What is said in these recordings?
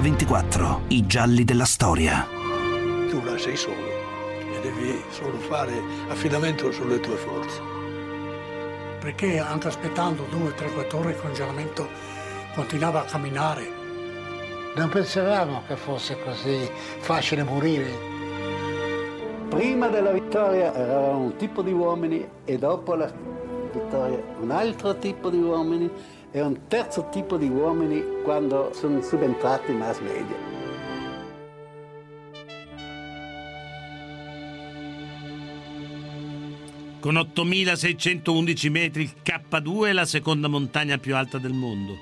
Mix24, i gialli della storia. Tu là sei solo e devi solo fare affidamento sulle tue forze. Perché anche aspettando due, tre, quattro ore il congelamento continuava a camminare. Non pensavamo che fosse così facile morire. Prima della vittoria eravamo un tipo di uomini e dopo la vittoria un altro tipo di uomini e un terzo tipo di uomini quando sono subentrati i mass media. Con 8.611 metri il K2 è la seconda montagna più alta del mondo,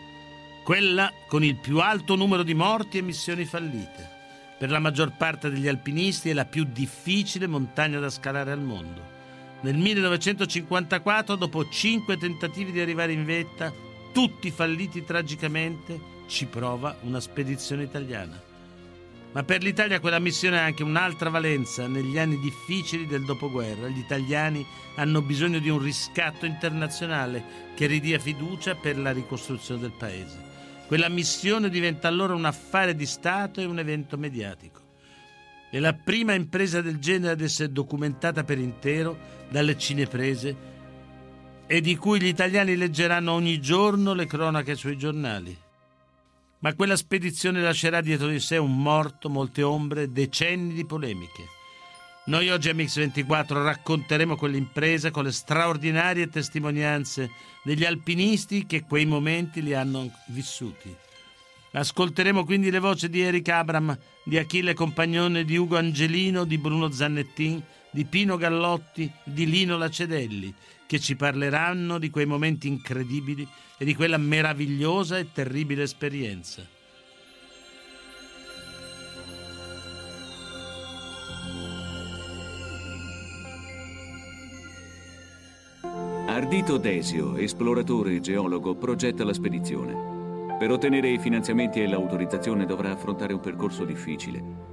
quella con il più alto numero di morti e missioni fallite. Per la maggior parte degli alpinisti è la più difficile montagna da scalare al mondo. Nel 1954, dopo cinque tentativi di arrivare in vetta, tutti falliti tragicamente, ci prova una spedizione italiana. Ma per l'Italia quella missione ha anche un'altra valenza. Negli anni difficili del dopoguerra gli italiani hanno bisogno di un riscatto internazionale che ridia fiducia per la ricostruzione del paese. Quella missione diventa allora un affare di Stato e un evento mediatico. È la prima impresa del genere ad essere documentata per intero dalle cineprese e di cui gli italiani leggeranno ogni giorno le cronache sui giornali. Ma quella spedizione lascerà dietro di sé un morto, molte ombre, decenni di polemiche. Noi oggi a Mix24 racconteremo quell'impresa con le straordinarie testimonianze degli alpinisti che quei momenti li hanno vissuti. Ascolteremo quindi le voci di Eric Abram, di Achille Compagnone, di Ugo Angelino, di Bruno Zannettin, di Pino Gallotti, di Lino Lacedelli, che ci parleranno di quei momenti incredibili e di quella meravigliosa e terribile esperienza. Ardito Desio, esploratore e geologo, progetta la spedizione. Per ottenere i finanziamenti e l'autorizzazione dovrà affrontare un percorso difficile.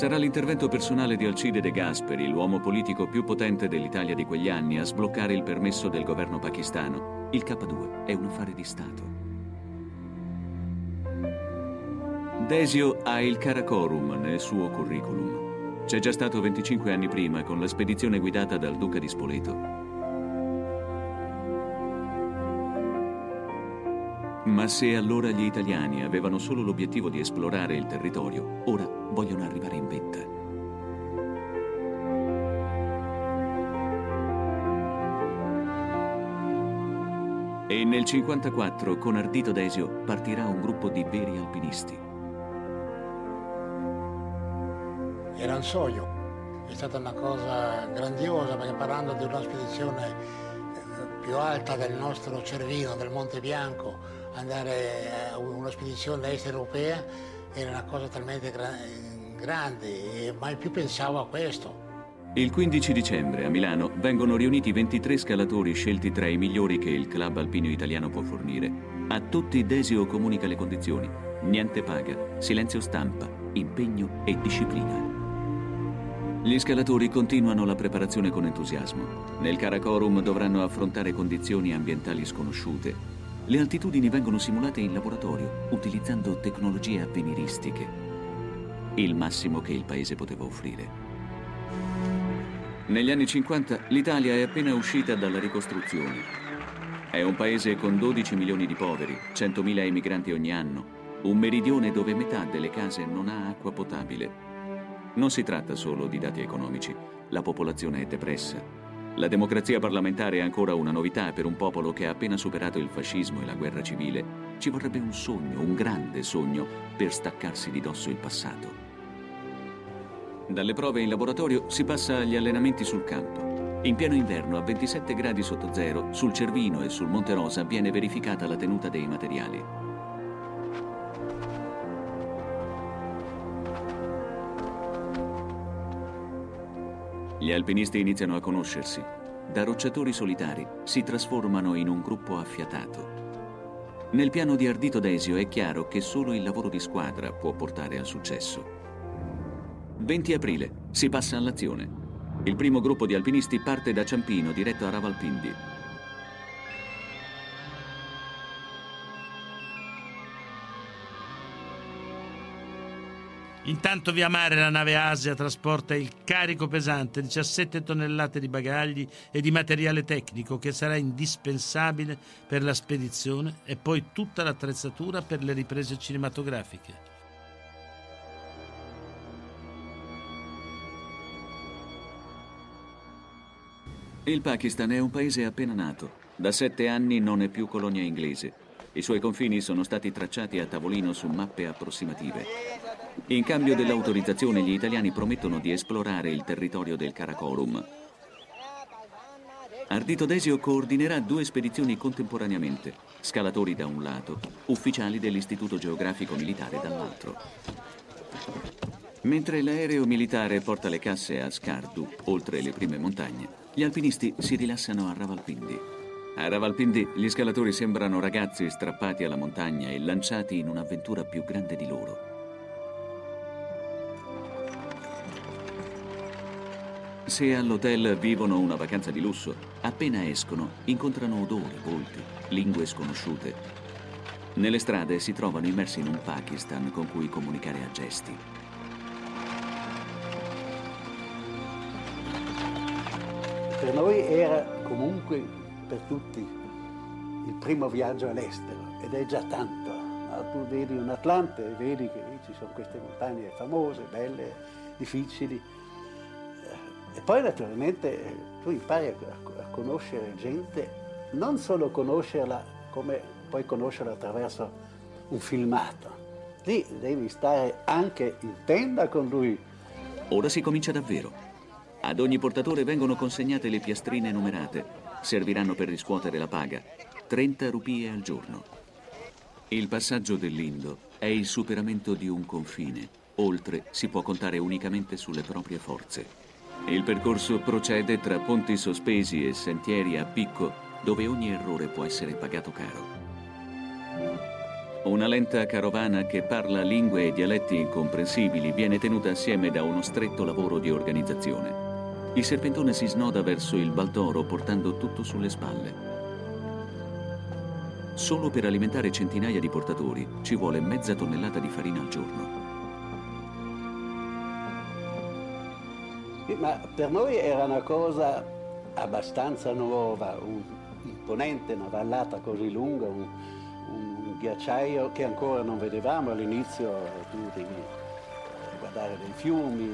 Sarà l'intervento personale di Alcide De Gasperi, l'uomo politico più potente dell'Italia di quegli anni, a sbloccare il permesso del governo pakistano. Il K2 è un affare di Stato. Desio ha il Karakorum nel suo curriculum. C'è già stato 25 anni prima con la spedizione guidata dal duca di Spoleto. Ma se allora gli italiani avevano solo l'obiettivo di esplorare il territorio, ora vogliono arrivare in vetta. E nel 54 con Ardito Desio partirà un gruppo di veri alpinisti. Era un sogno, è stata una cosa grandiosa perché parlando di una spedizione eh, più alta del nostro Cervino, del Monte Bianco, andare a una spedizione est europea era una cosa talmente gra grande e mai più pensavo a questo. Il 15 dicembre a Milano vengono riuniti 23 scalatori scelti tra i migliori che il club alpino italiano può fornire. A tutti Desio comunica le condizioni. Niente paga, silenzio stampa, impegno e disciplina. Gli scalatori continuano la preparazione con entusiasmo. Nel Karakorum dovranno affrontare condizioni ambientali sconosciute le altitudini vengono simulate in laboratorio utilizzando tecnologie avveniristiche, il massimo che il paese poteva offrire. Negli anni 50 l'Italia è appena uscita dalla ricostruzione. È un paese con 12 milioni di poveri, 100.000 emigranti ogni anno, un meridione dove metà delle case non ha acqua potabile. Non si tratta solo di dati economici, la popolazione è depressa, la democrazia parlamentare è ancora una novità per un popolo che ha appena superato il fascismo e la guerra civile. Ci vorrebbe un sogno, un grande sogno, per staccarsi di dosso il passato. Dalle prove in laboratorio si passa agli allenamenti sul campo. In pieno inverno, a 27 gradi sotto zero, sul Cervino e sul Monte Rosa viene verificata la tenuta dei materiali. Gli alpinisti iniziano a conoscersi. Da rocciatori solitari si trasformano in un gruppo affiatato. Nel piano di Ardito Desio è chiaro che solo il lavoro di squadra può portare al successo. 20 aprile si passa all'azione. Il primo gruppo di alpinisti parte da Ciampino diretto a Ravalpindi. Intanto via mare la nave Asia trasporta il carico pesante, 17 tonnellate di bagagli e di materiale tecnico che sarà indispensabile per la spedizione e poi tutta l'attrezzatura per le riprese cinematografiche. Il Pakistan è un paese appena nato. Da sette anni non è più colonia inglese. I suoi confini sono stati tracciati a tavolino su mappe approssimative. In cambio dell'autorizzazione gli italiani promettono di esplorare il territorio del Karakorum. Ardito Desio coordinerà due spedizioni contemporaneamente, scalatori da un lato, ufficiali dell'Istituto Geografico Militare dall'altro. Mentre l'aereo militare porta le casse a Skardu, oltre le prime montagne, gli alpinisti si rilassano a Ravalpindi. A Ravalpindi gli scalatori sembrano ragazzi strappati alla montagna e lanciati in un'avventura più grande di loro. Se all'hotel vivono una vacanza di lusso, appena escono incontrano odore, volti, lingue sconosciute. Nelle strade si trovano immersi in un Pakistan con cui comunicare a gesti. Per noi era comunque per tutti il primo viaggio all'estero ed è già tanto. Tu vedi un Atlante e vedi che ci sono queste montagne famose, belle, difficili. Poi naturalmente tu impari a conoscere gente, non solo conoscerla come puoi conoscerla attraverso un filmato. Lì devi stare anche in tenda con lui. Ora si comincia davvero. Ad ogni portatore vengono consegnate le piastrine numerate. Serviranno per riscuotere la paga. 30 rupie al giorno. Il passaggio dell'Indo è il superamento di un confine. Oltre si può contare unicamente sulle proprie forze. Il percorso procede tra ponti sospesi e sentieri a picco dove ogni errore può essere pagato caro. Una lenta carovana che parla lingue e dialetti incomprensibili viene tenuta assieme da uno stretto lavoro di organizzazione. Il serpentone si snoda verso il Baldoro portando tutto sulle spalle. Solo per alimentare centinaia di portatori ci vuole mezza tonnellata di farina al giorno. Ma per noi era una cosa abbastanza nuova, imponente, una vallata così lunga, un, un ghiacciaio che ancora non vedevamo all'inizio, tu devi guardare dei fiumi,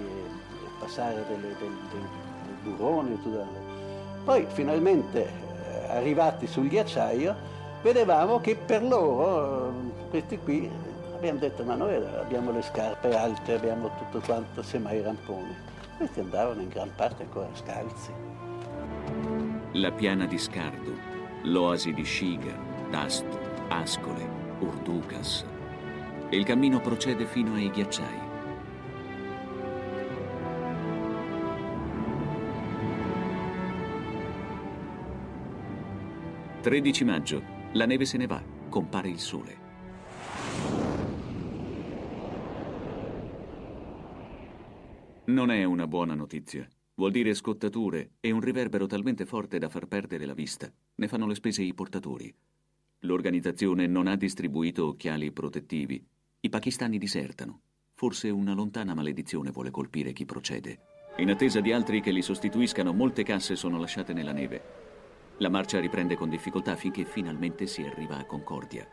passare delle, delle, delle burrone. Poi finalmente eh, arrivati sul ghiacciaio vedevamo che per loro, questi qui, abbiamo detto ma noi abbiamo le scarpe alte, abbiamo tutto quanto, semmai ramponi. Questi andavano in gran parte ancora scalzi. La piana di Scardo, l'oasi di Shiga, Dasto, Ascole, Urducas. Il cammino procede fino ai ghiacciai. 13 maggio. La neve se ne va, compare il sole. Non è una buona notizia. Vuol dire scottature e un riverbero talmente forte da far perdere la vista. Ne fanno le spese i portatori. L'organizzazione non ha distribuito occhiali protettivi. I pakistani disertano. Forse una lontana maledizione vuole colpire chi procede. In attesa di altri che li sostituiscano, molte casse sono lasciate nella neve. La marcia riprende con difficoltà finché finalmente si arriva a Concordia.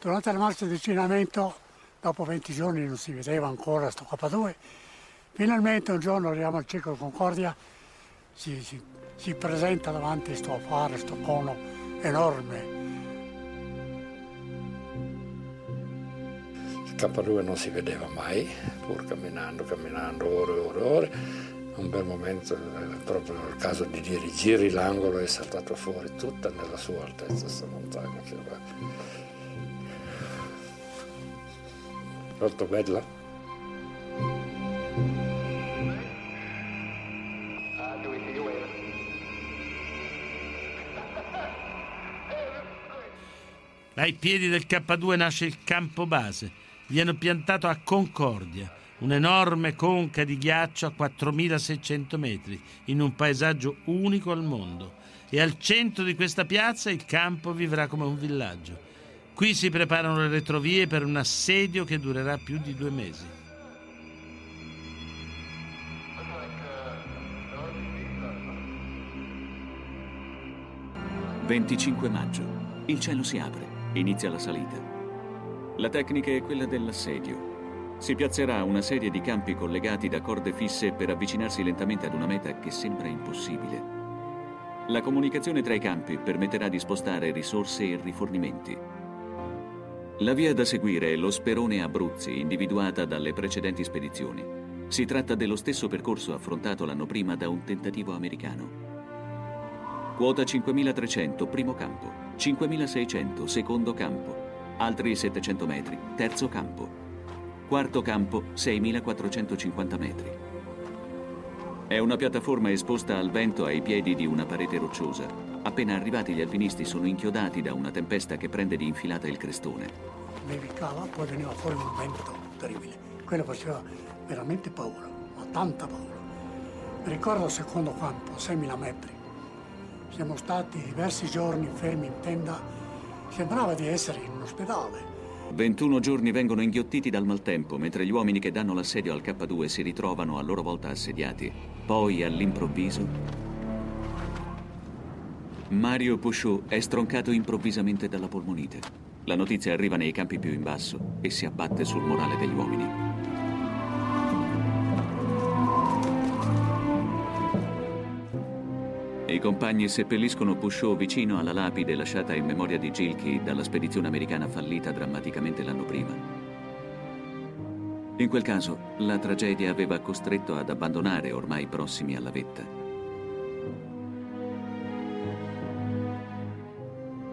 Durante la marcia di avvicinamento, dopo 20 giorni non si vedeva ancora sto K2, finalmente un giorno arriviamo al circolo Concordia, si, si, si presenta davanti sto faro, sto cono enorme. Il K2 non si vedeva mai, pur camminando, camminando ore e ore e ore un bel momento, proprio nel caso di dire giri l'angolo è saltato fuori tutta nella sua altezza questa montagna che. Molto bella. Ai piedi del K2 nasce il campo base. Viene piantato a Concordia un'enorme conca di ghiaccio a 4600 metri, in un paesaggio unico al mondo. E al centro di questa piazza il campo vivrà come un villaggio. Qui si preparano le retrovie per un assedio che durerà più di due mesi. «25 maggio. Il cielo si apre. Inizia la salita. La tecnica è quella dell'assedio. Si piazzerà una serie di campi collegati da corde fisse per avvicinarsi lentamente ad una meta che sembra impossibile. La comunicazione tra i campi permetterà di spostare risorse e rifornimenti. La via da seguire è lo Sperone Abruzzi, individuata dalle precedenti spedizioni. Si tratta dello stesso percorso affrontato l'anno prima da un tentativo americano. Quota 5300, primo campo. 5600, secondo campo. Altri 700 metri, terzo campo. Quarto campo, 6450 metri. È una piattaforma esposta al vento ai piedi di una parete rocciosa. Appena arrivati gli alpinisti sono inchiodati da una tempesta che prende di infilata il crestone. Nevicava, poi veniva fuori un vento terribile. Quello faceva veramente paura, ma tanta paura. Mi ricordo il secondo campo, 6.000 metri. Siamo stati diversi giorni fermi in tenda. Sembrava di essere in un ospedale. 21 giorni vengono inghiottiti dal maltempo, mentre gli uomini che danno l'assedio al K2 si ritrovano a loro volta assediati. Poi, all'improvviso, Mario Pouchot è stroncato improvvisamente dalla polmonite. La notizia arriva nei campi più in basso e si abbatte sul morale degli uomini. I compagni seppelliscono Pouchot vicino alla lapide lasciata in memoria di Gilkey dalla spedizione americana fallita drammaticamente l'anno prima. In quel caso, la tragedia aveva costretto ad abbandonare ormai prossimi alla vetta.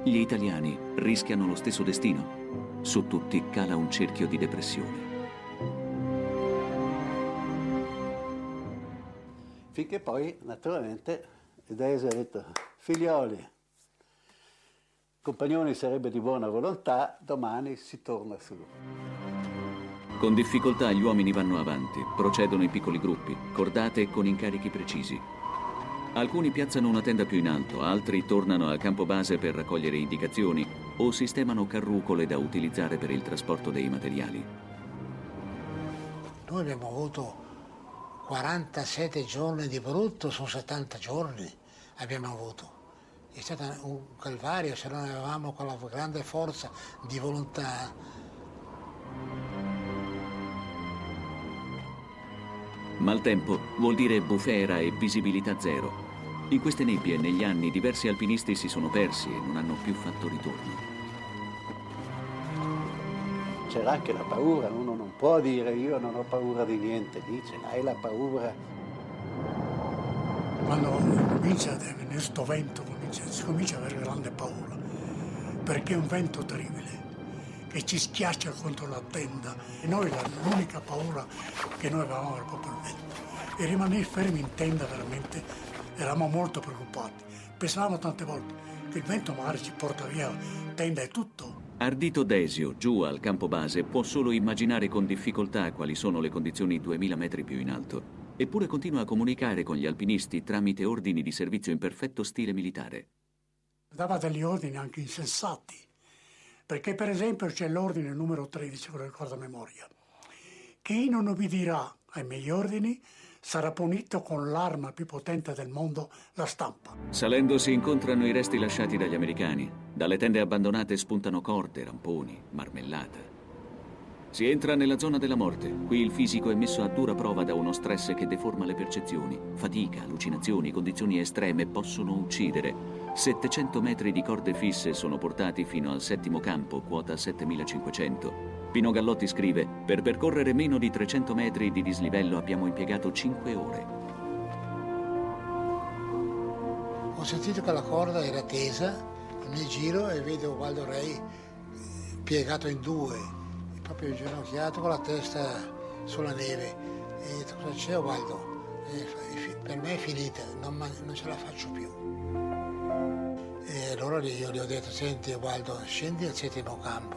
Gli italiani rischiano lo stesso destino. Su tutti cala un cerchio di depressione. Finché poi, naturalmente, Daisy ha detto, figlioli, compagnoni sarebbe di buona volontà, domani si torna su. Con difficoltà gli uomini vanno avanti, procedono in piccoli gruppi, cordate e con incarichi precisi. Alcuni piazzano una tenda più in alto, altri tornano al campo base per raccogliere indicazioni o sistemano carrucole da utilizzare per il trasporto dei materiali. Noi abbiamo avuto 47 giorni di brutto su 70 giorni abbiamo avuto. È stato un calvario se non avevamo quella grande forza di volontà. Maltempo vuol dire bufera e visibilità zero. In queste nebbie negli anni diversi alpinisti si sono persi e non hanno più fatto ritorno. C'era anche la paura, uno non può dire io non ho paura di niente, dice hai la paura. Quando comincia a venire questo vento, comincia, si comincia ad avere grande paura, perché è un vento terribile che ci schiaccia contro la tenda e noi l'unica paura che noi avevamo era proprio il vento. E rimanere fermi in tenda veramente eravamo molto preoccupati. Pensavamo tante volte che il vento magari ci porta via tenda e tutto. Ardito Desio, giù al campo base, può solo immaginare con difficoltà quali sono le condizioni 2000 metri più in alto. Eppure continua a comunicare con gli alpinisti tramite ordini di servizio in perfetto stile militare. Dava degli ordini anche insensati, perché per esempio c'è l'ordine numero 13, che lo ricordo a memoria. Chi non ubbidirà ai miei ordini sarà punito con l'arma più potente del mondo, la stampa. Salendo si incontrano i resti lasciati dagli americani. Dalle tende abbandonate spuntano corde, ramponi, marmellata. Si entra nella zona della morte. Qui il fisico è messo a dura prova da uno stress che deforma le percezioni. Fatica, allucinazioni, condizioni estreme possono uccidere. 700 metri di corde fisse sono portati fino al settimo campo, quota 7500. Pino Gallotti scrive: Per percorrere meno di 300 metri di dislivello abbiamo impiegato 5 ore. Ho sentito che la corda era tesa, mi giro e vedo Waldo Rey eh, piegato in due, proprio inginocchiato con la testa sulla neve. E ho detto, cosa c'è Waldo? per me è finita, non, non ce la faccio più. Allora io gli ho detto, senti Waldo, scendi al settimo campo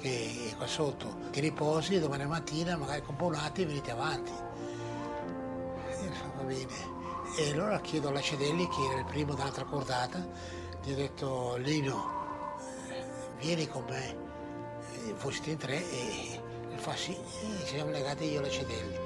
che è qua sotto, ti riposi e domani mattina magari componati e venite avanti. E va bene. E allora chiedo a Lacedelli, che era il primo dell'altra cordata, gli ho detto Lino, vieni con me, eh, voi siete in tre e, e fa sì, e ci siamo legati io le Cedelli.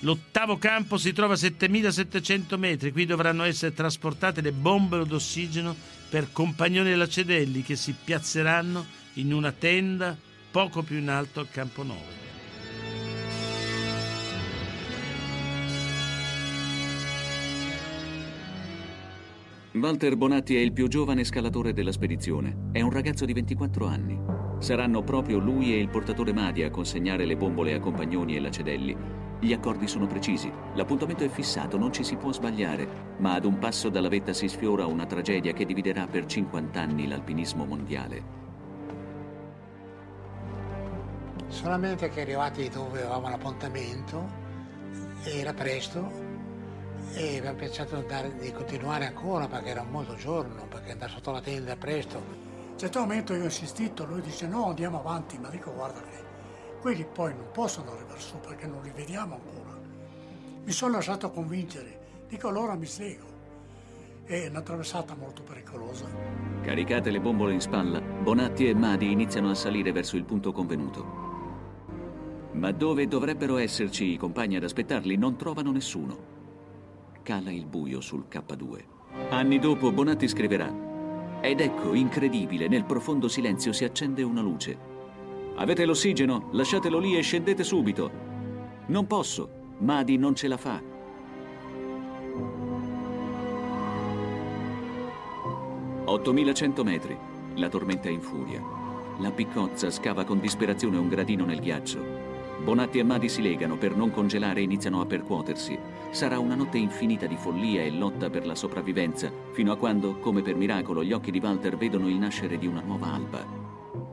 L'ottavo campo si trova a 7700 metri, qui dovranno essere trasportate le bombe d'ossigeno per compagnoni della Cedelli che si piazzeranno in una tenda poco più in alto al campo 9. Walter Bonatti è il più giovane scalatore della spedizione. È un ragazzo di 24 anni. Saranno proprio lui e il portatore Madi a consegnare le bombole a Compagnoni e Lacedelli. Gli accordi sono precisi, l'appuntamento è fissato, non ci si può sbagliare, ma ad un passo dalla vetta si sfiora una tragedia che dividerà per 50 anni l'alpinismo mondiale. Solamente che arrivati dove avevamo l'appuntamento, era presto, e abbiamo pensato di, andare, di continuare ancora perché era un molto giorno, perché andare sotto la tenda presto. A un certo momento io ho insistito, lui dice no andiamo avanti, ma dico guarda che quelli poi non possono arrivare su perché non li vediamo ancora. Mi sono lasciato convincere, dico allora mi seguo. È una traversata molto pericolosa. Caricate le bombole in spalla, Bonatti e Madi iniziano a salire verso il punto convenuto. Ma dove dovrebbero esserci i compagni ad aspettarli non trovano nessuno. Cala il buio sul K2. Anni dopo Bonatti scriverà Ed ecco, incredibile, nel profondo silenzio si accende una luce. Avete l'ossigeno? Lasciatelo lì e scendete subito. Non posso. Madi non ce la fa. «8.100 metri. La tormenta è in furia. La piccozza scava con disperazione un gradino nel ghiaccio. Bonatti e Madi si legano, per non congelare iniziano a percuotersi. Sarà una notte infinita di follia e lotta per la sopravvivenza, fino a quando, come per miracolo, gli occhi di Walter vedono il nascere di una nuova alba.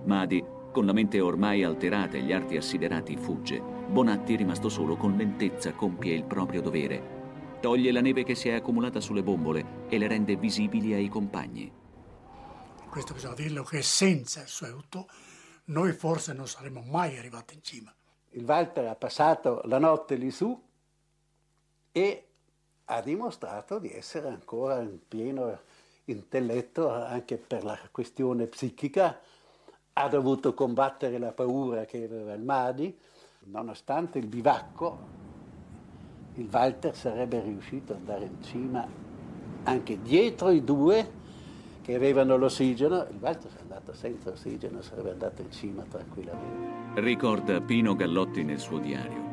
Madi, con la mente ormai alterata e gli arti assiderati, fugge. Bonatti, rimasto solo, con lentezza compie il proprio dovere. Toglie la neve che si è accumulata sulle bombole e le rende visibili ai compagni. Questo bisogna dirlo che senza il suo aiuto noi forse non saremmo mai arrivati in cima il Walter ha passato la notte lì su e ha dimostrato di essere ancora in pieno intelletto anche per la questione psichica, ha dovuto combattere la paura che aveva il Madi, nonostante il bivacco, il Walter sarebbe riuscito ad andare in cima anche dietro i due che avevano l'ossigeno, il Walter è andato senza ossigeno, sarebbe andato in cima tranquillamente. Ricorda Pino Gallotti nel suo diario.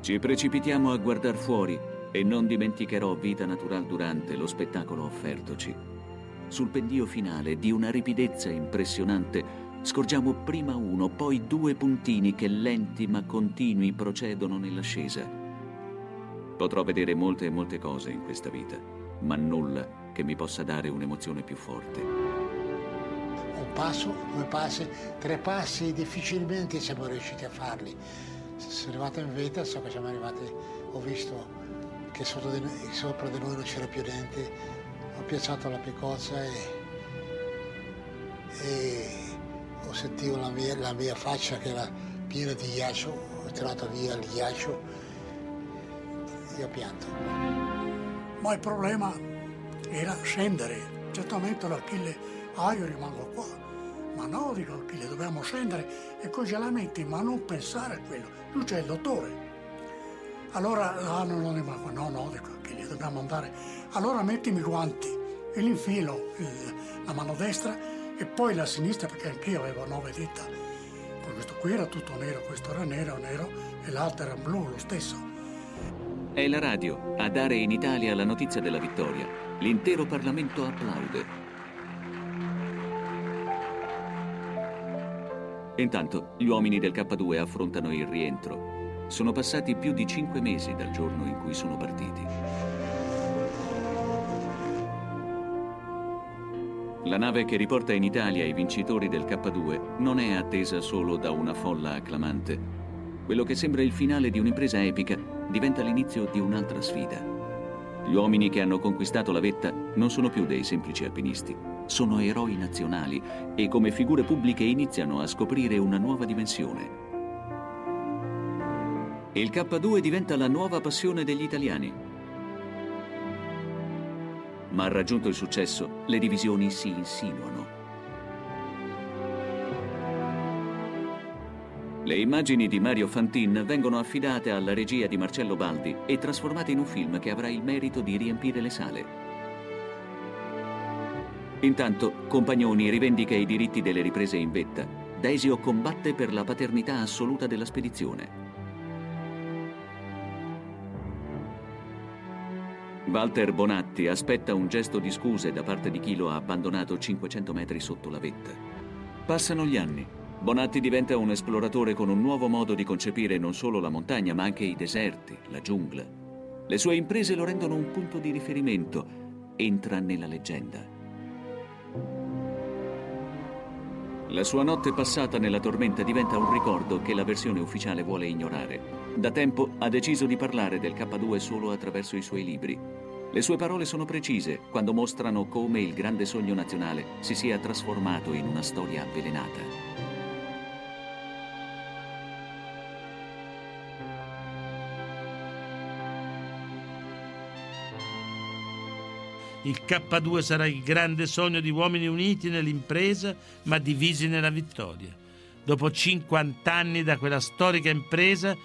Ci precipitiamo a guardar fuori e non dimenticherò vita natural durante lo spettacolo offertoci. Sul pendio finale, di una ripidezza impressionante, scorgiamo prima uno, poi due puntini che lenti ma continui procedono nell'ascesa. Potrò vedere molte e molte cose in questa vita, ma nulla che mi possa dare un'emozione più forte. Un passo, due passi, tre passi, difficilmente siamo riusciti a farli. Sono arrivato in vetta, so che siamo arrivati, ho visto che di noi, sopra di noi non c'era più niente, ho piazzato la piccozza e, e ho sentito la mia, la mia faccia che era piena di ghiaccio, ho tirato via il ghiaccio e ho pianto. Ma il problema era scendere. Certamente l'Achille, ah io rimango qua, ma no, dico Achille, dobbiamo scendere e congelamenti, ma non pensare a quello, lui c'è il dottore. Allora, ah no, non rimango, no, no, dico Achille, dobbiamo andare. Allora mettimi i guanti e l'infilo, il, la mano destra e poi la sinistra, perché anch'io avevo nove dita. Questo qui era tutto nero, questo era nero, nero e l'altro era blu, lo stesso. È la radio a dare in Italia la notizia della vittoria. L'intero Parlamento applaude. Intanto gli uomini del K2 affrontano il rientro. Sono passati più di cinque mesi dal giorno in cui sono partiti. La nave che riporta in Italia i vincitori del K2 non è attesa solo da una folla acclamante. Quello che sembra il finale di un'impresa epica diventa l'inizio di un'altra sfida. Gli uomini che hanno conquistato la vetta non sono più dei semplici alpinisti, sono eroi nazionali e come figure pubbliche iniziano a scoprire una nuova dimensione. Il K2 diventa la nuova passione degli italiani. Ma raggiunto il successo, le divisioni si insinuano. Le immagini di Mario Fantin vengono affidate alla regia di Marcello Baldi e trasformate in un film che avrà il merito di riempire le sale. Intanto, Compagnoni rivendica i diritti delle riprese in vetta. Desio combatte per la paternità assoluta della spedizione. Walter Bonatti aspetta un gesto di scuse da parte di chi lo ha abbandonato 500 metri sotto la vetta. Passano gli anni. Bonatti diventa un esploratore con un nuovo modo di concepire non solo la montagna, ma anche i deserti, la giungla. Le sue imprese lo rendono un punto di riferimento. Entra nella leggenda. La sua notte passata nella tormenta diventa un ricordo che la versione ufficiale vuole ignorare. Da tempo ha deciso di parlare del K2 solo attraverso i suoi libri. Le sue parole sono precise quando mostrano come il grande sogno nazionale si sia trasformato in una storia avvelenata. Il K2 sarà il grande sogno di uomini uniti nell'impresa ma divisi nella vittoria. Dopo 50 anni da quella storica impresa,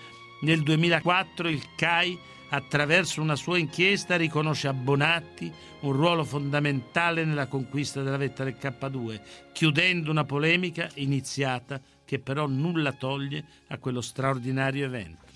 nel 2004 il CAI, attraverso una sua inchiesta, riconosce a Bonatti un ruolo fondamentale nella conquista della vetta del K2, chiudendo una polemica iniziata che però nulla toglie a quello straordinario evento.